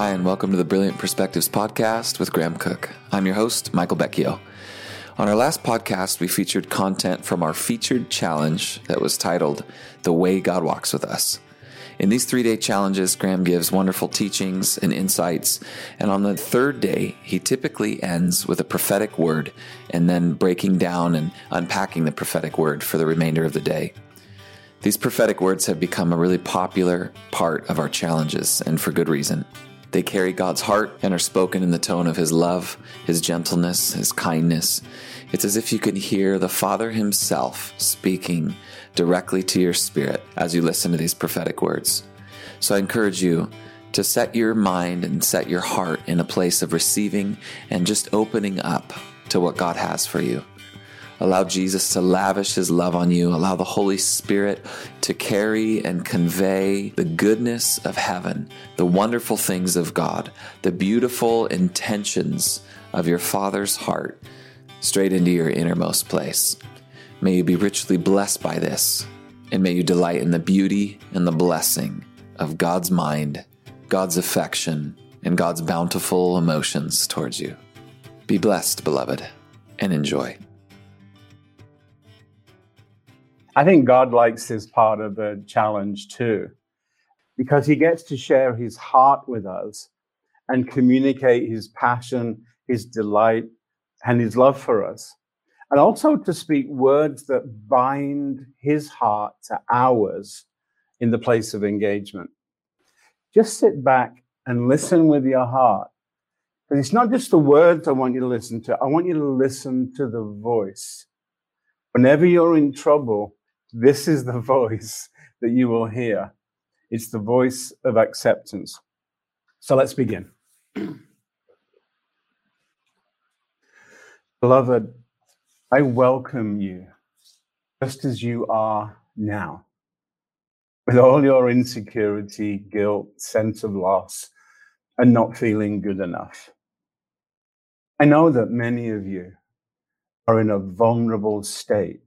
Hi, and welcome to the Brilliant Perspectives podcast with Graham Cooke. I'm your host, Michael Becchio. On our last podcast, we featured content from our featured challenge that was titled The Way God Walks with Us. In these three day challenges, Graham gives wonderful teachings and insights. And on the third day, he typically ends with a prophetic word and then breaking down and unpacking the prophetic word for the remainder of the day. These prophetic words have become a really popular part of our challenges, and for good reason. They carry God's heart and are spoken in the tone of His love, His gentleness, His kindness. It's as if you can hear the Father Himself speaking directly to your spirit as you listen to these prophetic words. So I encourage you to set your mind and set your heart in a place of receiving and just opening up to what God has for you. Allow Jesus to lavish his love on you. Allow the Holy Spirit to carry and convey the goodness of heaven, the wonderful things of God, the beautiful intentions of your Father's heart straight into your innermost place. May you be richly blessed by this, and may you delight in the beauty and the blessing of God's mind, God's affection, and God's bountiful emotions towards you. Be blessed, beloved, and enjoy. I think God likes this part of the challenge too, because he gets to share his heart with us and communicate his passion, his delight, and his love for us and also to speak words that bind his heart to ours in the place of engagement. Just sit back and listen with your heart. But it's not just the words I want you to listen to, I want you to listen to the voice. Whenever you're in trouble, this is the voice that you will hear. It's the voice of acceptance. So let's begin. Beloved, I welcome you just as you are now, with all your insecurity, guilt, sense of loss, and not feeling good enough. I know that many of you are in a vulnerable state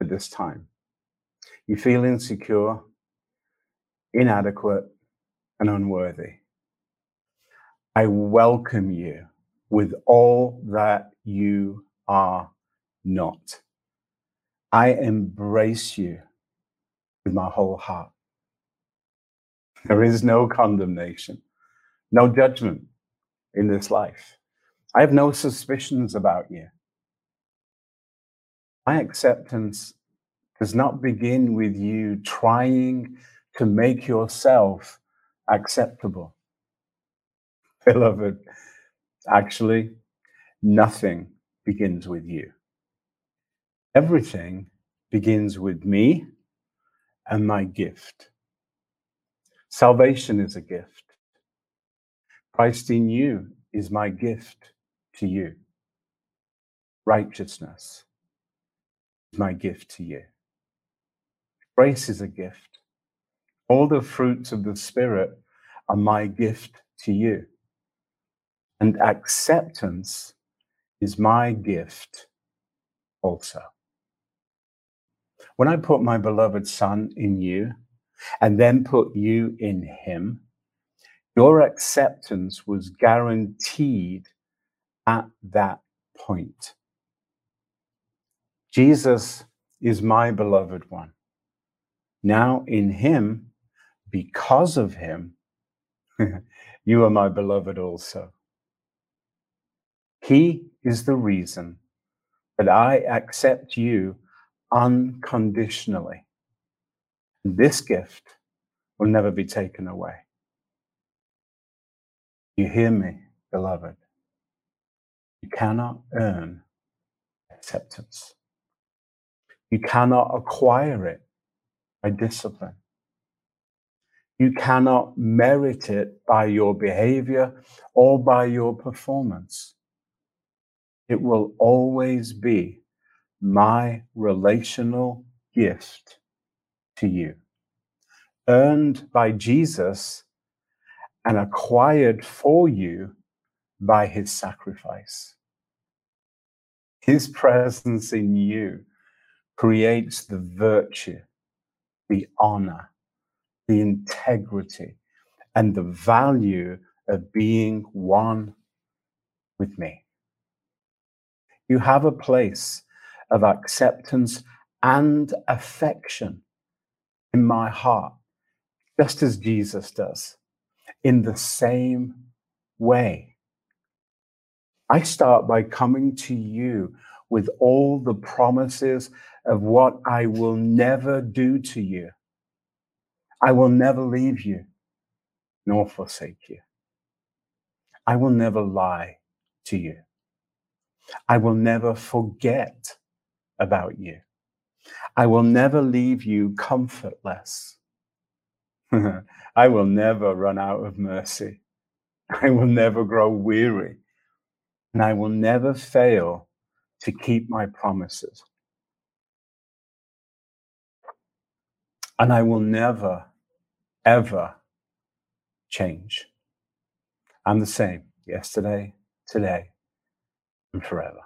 at this time. You feel insecure, inadequate, and unworthy. I welcome you with all that you are not. I embrace you with my whole heart. There is no condemnation, no judgment in this life. I have no suspicions about you. My acceptance does not begin with you trying to make yourself acceptable. Beloved, actually, nothing begins with you. Everything begins with me and my gift. Salvation is a gift. Christ in you is my gift to you. Righteousness is my gift to you. Grace is a gift. All the fruits of the Spirit are my gift to you. And acceptance is my gift also. When I put my beloved Son in you and then put you in him, your acceptance was guaranteed at that point. Jesus is my beloved one. Now, in him, because of him, you are my beloved also. He is the reason that I accept you unconditionally. This gift will never be taken away. You hear me, beloved? You cannot earn acceptance. You cannot acquire it by discipline. You cannot merit it by your behavior or by your performance. It will always be my relational gift to you, earned by Jesus and acquired for you by his sacrifice. His presence in you creates the virtue, the honor, the integrity, and the value of being one with me. You have a place of acceptance and affection in my heart, just as Jesus does, in the same way. I start by coming to you with all the promises of what I will never do to you. I will never leave you nor forsake you. I will never lie to you. I will never forget about you. I will never leave you comfortless. I will never run out of mercy. I will never grow weary. And I will never fail to keep my promises. And I will never, ever change. I'm the same yesterday, today, and forever.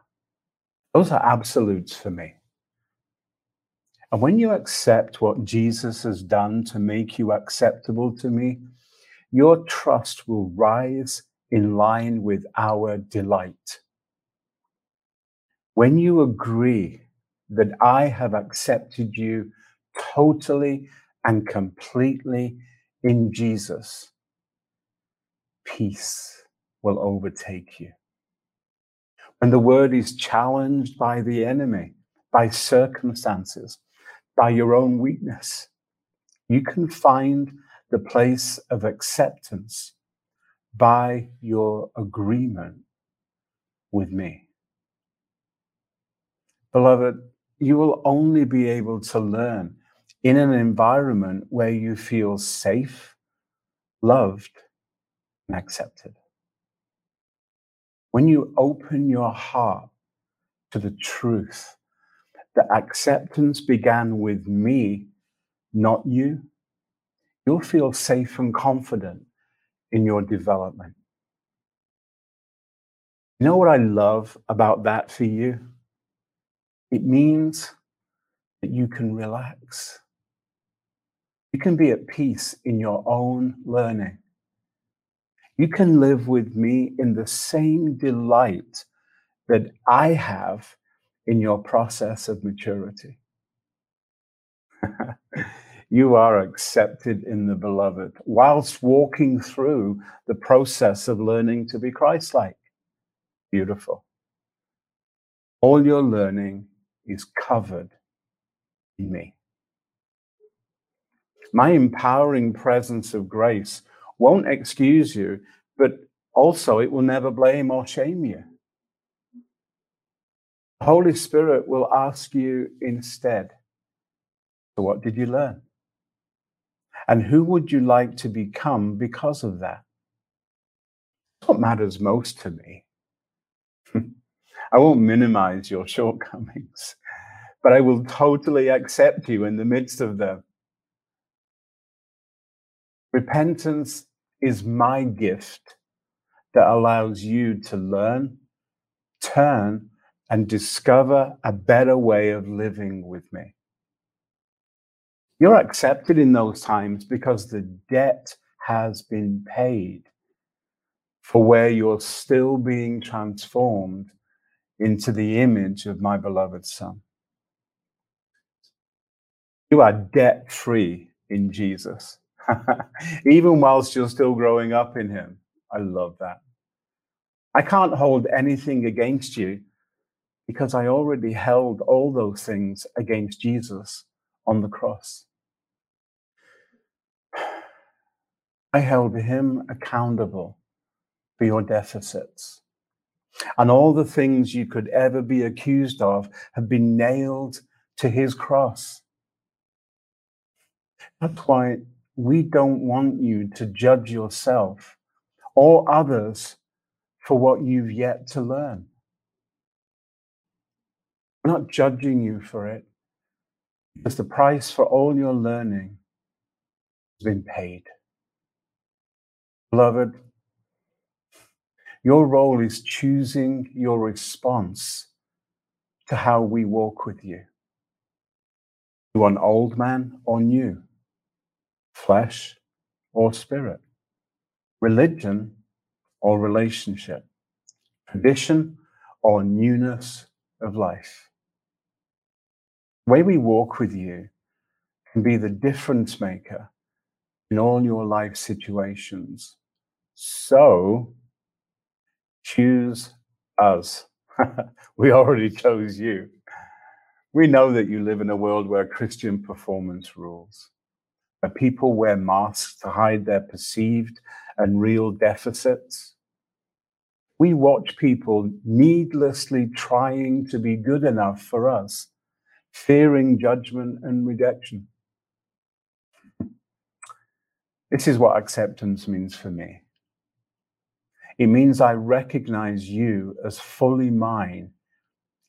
Those are absolutes for me. And when you accept what Jesus has done to make you acceptable to me, your trust will rise in line with our delight. When you agree that I have accepted you totally and completely in Jesus, peace will overtake you. When the word is challenged by the enemy, by circumstances, by your own weakness, you can find the place of acceptance by your agreement with me. Beloved, you will only be able to learn in an environment where you feel safe, loved, and accepted. When you open your heart to the truth that acceptance began with me, not you, you'll feel safe and confident in your development. You know what I love about that for you? It means that you can relax. You can be at peace in your own learning. You can live with me in the same delight that I have in your process of maturity. you are accepted in the beloved whilst walking through the process of learning to be Christ like. Beautiful. All your learning is covered in me. My empowering presence of grace won't excuse you, but also it will never blame or shame you. Holy Spirit will ask you instead, So, what did you learn? And who would you like to become because of that? What matters most to me. I won't minimize your shortcomings, but I will totally accept you in the midst of them. Repentance is my gift that allows you to learn, turn, and discover a better way of living with me. You're accepted in those times because the debt has been paid for where you're still being transformed into the image of my beloved Son. You are debt free in Jesus, even whilst you're still growing up in Him. I love that. I can't hold anything against you because I already held all those things against Jesus on the cross. I held him accountable for your deficits. And all the things you could ever be accused of have been nailed to his cross. That's why we don't want you to judge yourself or others for what you've yet to learn. We're not judging you for it because the price for all your learning has been paid. Beloved, your role is choosing your response to how we walk with you. You want old man or new, flesh or spirit, religion or relationship, tradition or newness of life. The way we walk with you can be the difference maker in all your life situations. So choose us. we already chose you. We know that you live in a world where Christian performance rules, people wear masks to hide their perceived and real deficits. We watch people needlessly trying to be good enough for us, fearing judgment and rejection. This is what acceptance means for me. It means I recognize you as fully mine,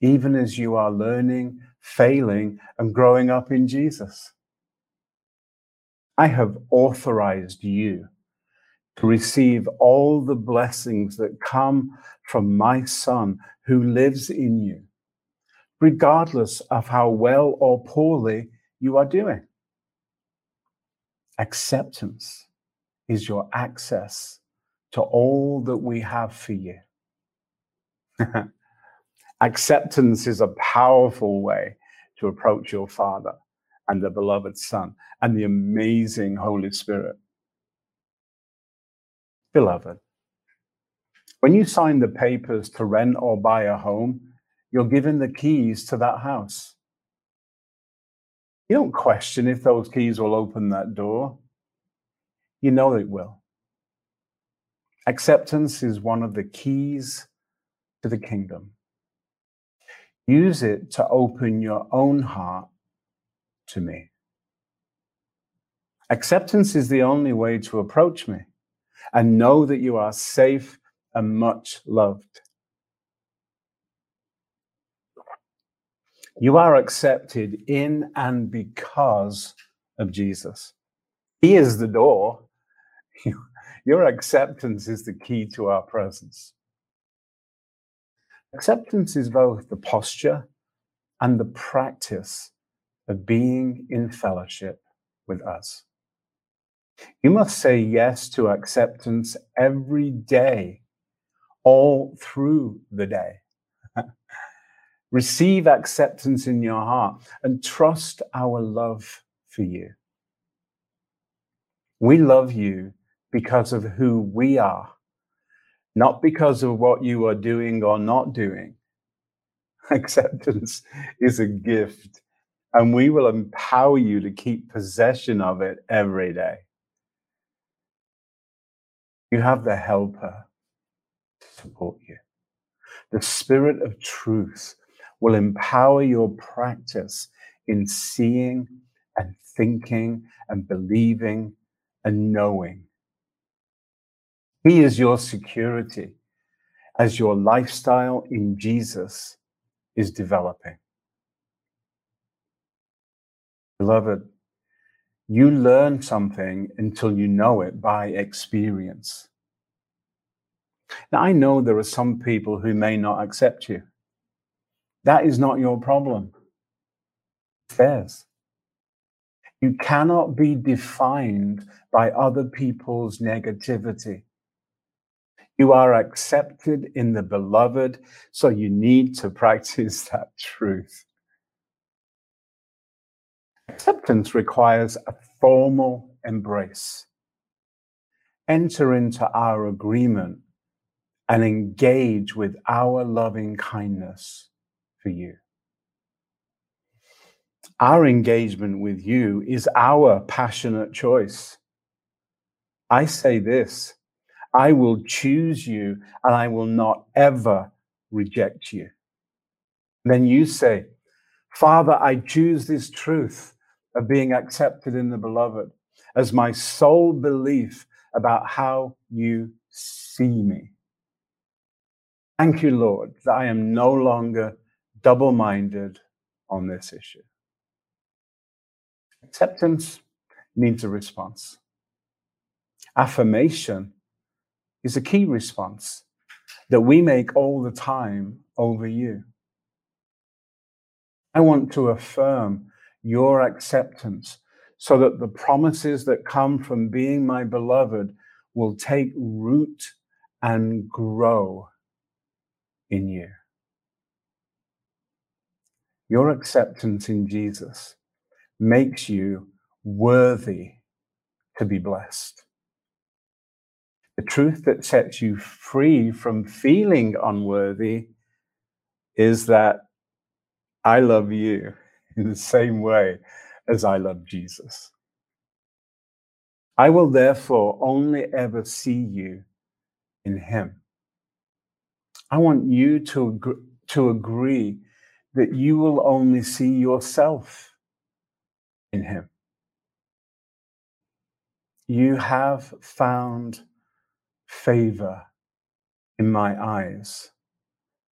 even as you are learning, failing, and growing up in Jesus. I have authorized you to receive all the blessings that come from my Son who lives in you, regardless of how well or poorly you are doing. Acceptance is your access to all that we have for you. Acceptance is a powerful way to approach your Father and the beloved Son and the amazing Holy Spirit. Beloved, when you sign the papers to rent or buy a home, you're given the keys to that house. You don't question if those keys will open that door. You know it will. Acceptance is one of the keys to the kingdom. Use it to open your own heart to me. Acceptance is the only way to approach me and know that you are safe and much loved. You are accepted in and because of Jesus. He is the door. Your acceptance is the key to our presence. Acceptance is both the posture and the practice of being in fellowship with us. You must say yes to acceptance every day, all through the day. Receive acceptance in your heart and trust our love for you. We love you because of who we are, not because of what you are doing or not doing. Acceptance is a gift, and we will empower you to keep possession of it every day. You have the helper to support you. The spirit of truth will empower your practice in seeing and thinking and believing and knowing he is your security as your lifestyle in Jesus is developing. Beloved, you learn something until you know it by experience. Now, I know there are some people who may not accept you. That is not your problem. It's theirs. You cannot be defined by other people's negativity. You are accepted in the beloved, so you need to practice that truth. Acceptance requires a formal embrace. Enter into our agreement and engage with our loving kindness for you. Our engagement with you is our passionate choice. I say this I will choose you and I will not ever reject you. then you say, Father, I choose this truth of being accepted in the beloved as my sole belief about how you see me. Thank you, Lord, that I am no longer double minded on this issue. Acceptance needs a response. Affirmation is a key response that we make all the time over you. I want to affirm your acceptance so that the promises that come from being my beloved will take root and grow in you. Your acceptance in Jesus makes you worthy to be blessed. The truth that sets you free from feeling unworthy is that I love you in the same way as I love Jesus. I will therefore only ever see you in Him. I want you to, agree, to agree that you will only see yourself in Him. You have found favor in my eyes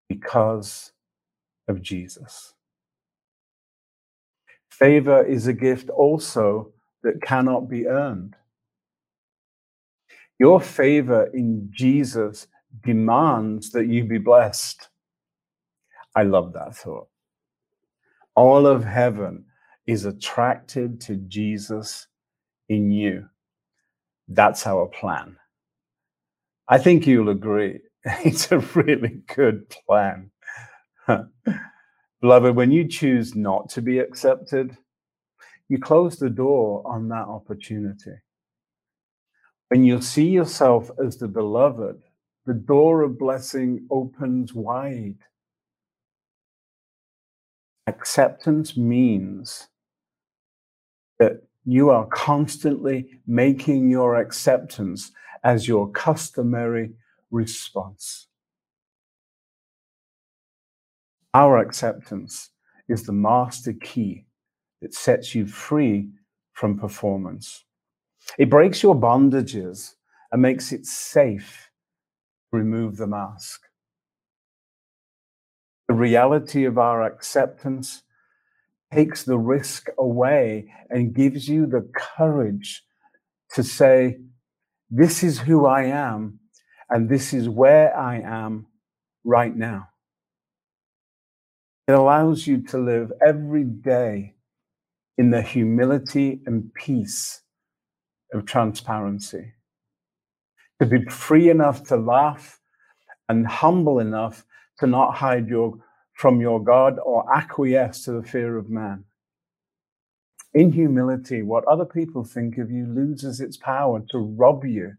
because of Jesus. Favor is a gift also that cannot be earned. Your favor in Jesus demands that you be blessed. I love that thought. All of heaven is attracted to Jesus in you. That's our plan. I think you'll agree. It's a really good plan. Beloved, when you choose not to be accepted, you close the door on that opportunity. When you see yourself as the beloved, the door of blessing opens wide. Acceptance means that you are constantly making your acceptance as your customary response. Our acceptance is the master key that sets you free from performance. It breaks your bondages and makes it safe to remove the mask. The reality of our acceptance takes the risk away and gives you the courage to say, This is who I am, and this is where I am right now. It allows you to live every day in the humility and peace of transparency, to be free enough to laugh and humble enough to not hide your, from your God or acquiesce to the fear of man. In humility, what other people think of you loses its power to rob you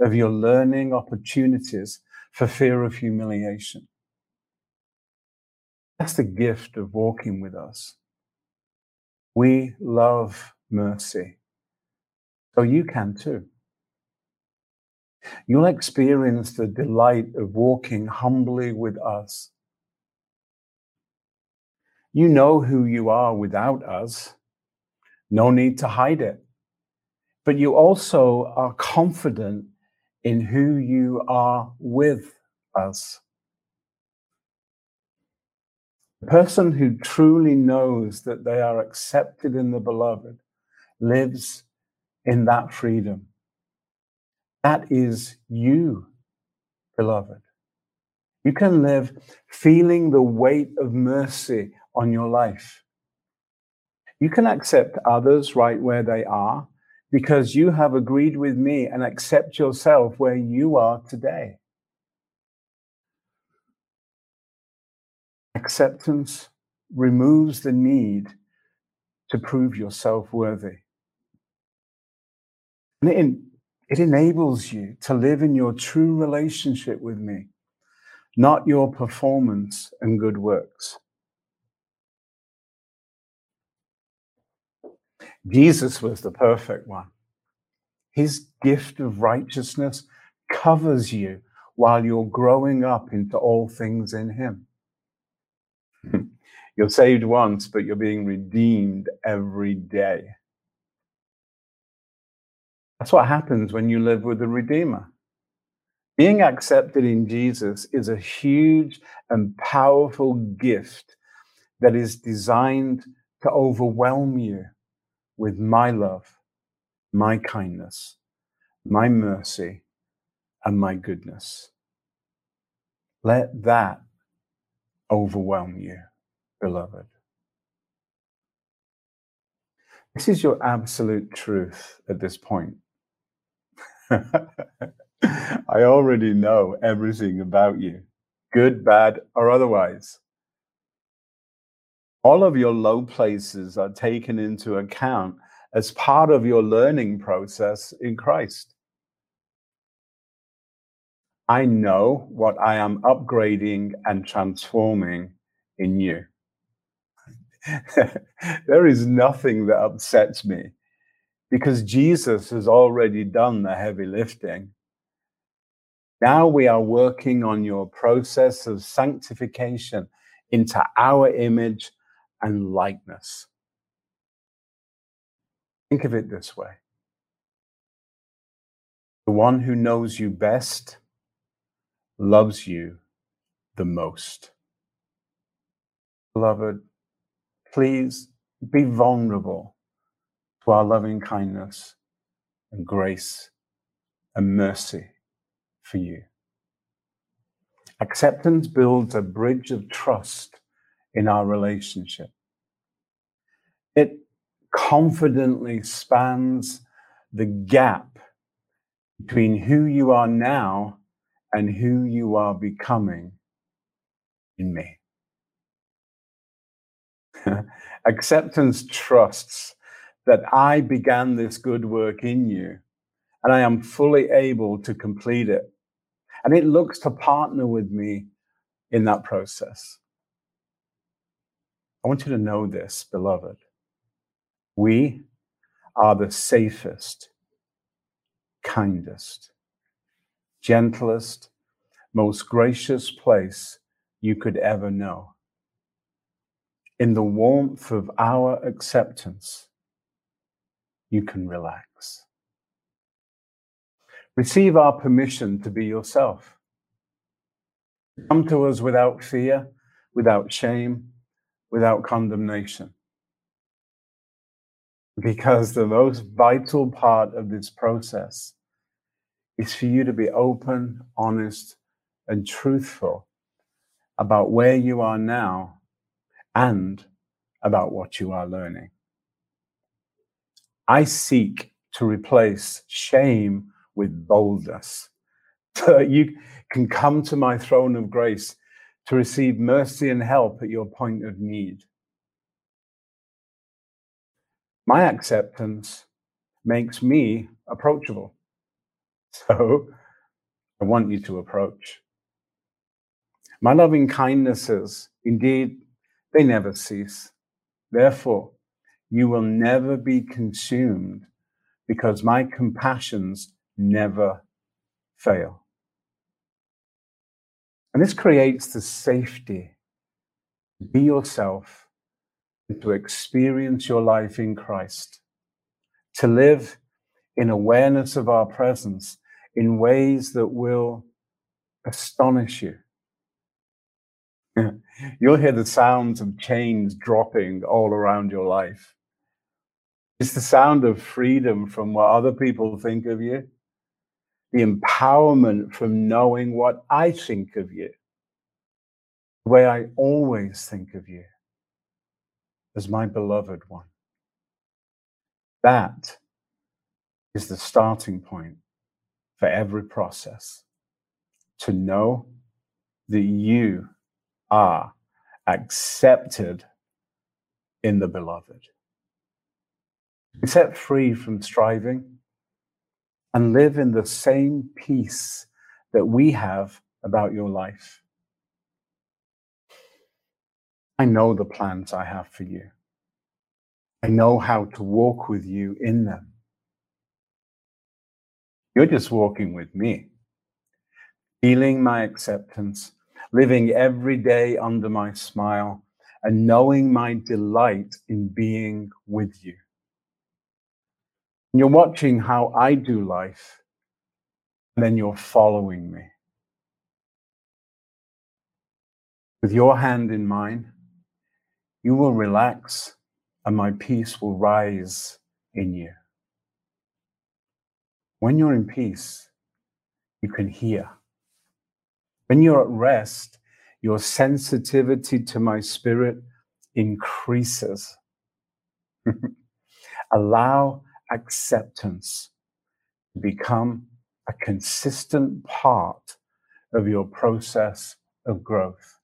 of your learning opportunities for fear of humiliation. That's the gift of walking with us. We love mercy. So you can too. You'll experience the delight of walking humbly with us. You know who you are without us. No need to hide it. But you also are confident in who you are with us. The person who truly knows that they are accepted in the beloved lives in that freedom. That is you, beloved. You can live feeling the weight of mercy on your life. You can accept others right where they are because you have agreed with me and accept yourself where you are today. Acceptance removes the need to prove yourself worthy. And it, it enables you to live in your true relationship with me, not your performance and good works. Jesus was the perfect one. His gift of righteousness covers you while you're growing up into all things in Him. You're saved once, but you're being redeemed every day. That's what happens when you live with the Redeemer. Being accepted in Jesus is a huge and powerful gift that is designed to overwhelm you with my love, my kindness, my mercy, and my goodness. Let that overwhelm you, beloved. This is your absolute truth at this point. I already know everything about you, good, bad, or otherwise. All of your low places are taken into account as part of your learning process in Christ. I know what I am upgrading and transforming in you. there is nothing that upsets me because Jesus has already done the heavy lifting. Now we are working on your process of sanctification into our image and likeness. Think of it this way the one who knows you best loves you the most. Beloved, please be vulnerable to our loving kindness and grace and mercy for you. Acceptance builds a bridge of trust in our relationship. It confidently spans the gap between who you are now and who you are becoming in me. Acceptance trusts that I began this good work in you and I am fully able to complete it. And it looks to partner with me in that process. I want you to know this, beloved. We are the safest, kindest, gentlest, most gracious place you could ever know. In the warmth of our acceptance, you can relax. Receive our permission to be yourself. Come to us without fear, without shame, without condemnation. Because the most vital part of this process is for you to be open, honest, and truthful about where you are now and about what you are learning. I seek to replace shame with boldness so that you can come to my throne of grace to receive mercy and help at your point of need. My acceptance makes me approachable. So I want you to approach. My loving kindnesses, indeed, they never cease. Therefore, you will never be consumed because my compassions never fail. And this creates the safety to be yourself and to experience your life in Christ, to live in awareness of our presence in ways that will astonish you. You'll hear the sounds of chains dropping all around your life. It's the sound of freedom from what other people think of you, the empowerment from knowing what I think of you, the way I always think of you as my beloved one. That is the starting point for every process to know that you are accepted in the beloved. Be set free from striving and live in the same peace that we have about your life. I know the plans I have for you. I know how to walk with you in them. You're just walking with me, feeling my acceptance, living every day under my smile, and knowing my delight in being with you. And you're watching how I do life, and then you're following me. With your hand in mine, you will relax, and my peace will rise in you. When you're in peace, you can hear. When you're at rest, your sensitivity to my spirit increases. Allow acceptance to become a consistent part of your process of growth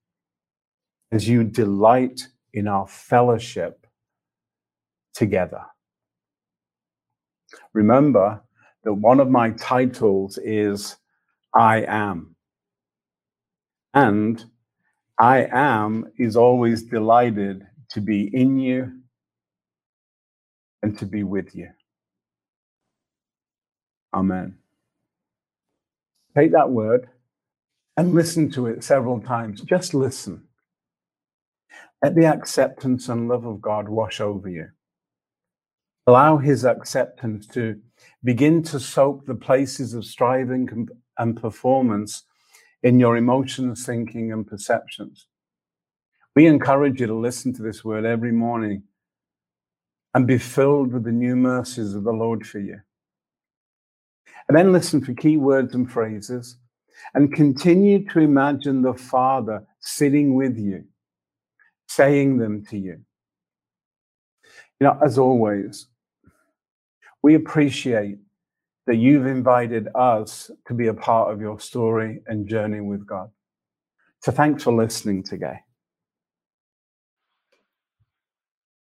as you delight in our fellowship together. Remember that one of my titles is I am. And I am is always delighted to be in you and to be with you. Amen. Take that word and listen to it several times. Just listen. Let the acceptance and love of God wash over you. Allow His acceptance to begin to soak the places of striving and performance in your emotions, thinking, and perceptions. We encourage you to listen to this word every morning and be filled with the new mercies of the Lord for you. And then listen for key words and phrases and continue to imagine the Father sitting with you, saying them to you. You know, as always, we appreciate that you've invited us to be a part of your story and journey with God. So thanks for listening today.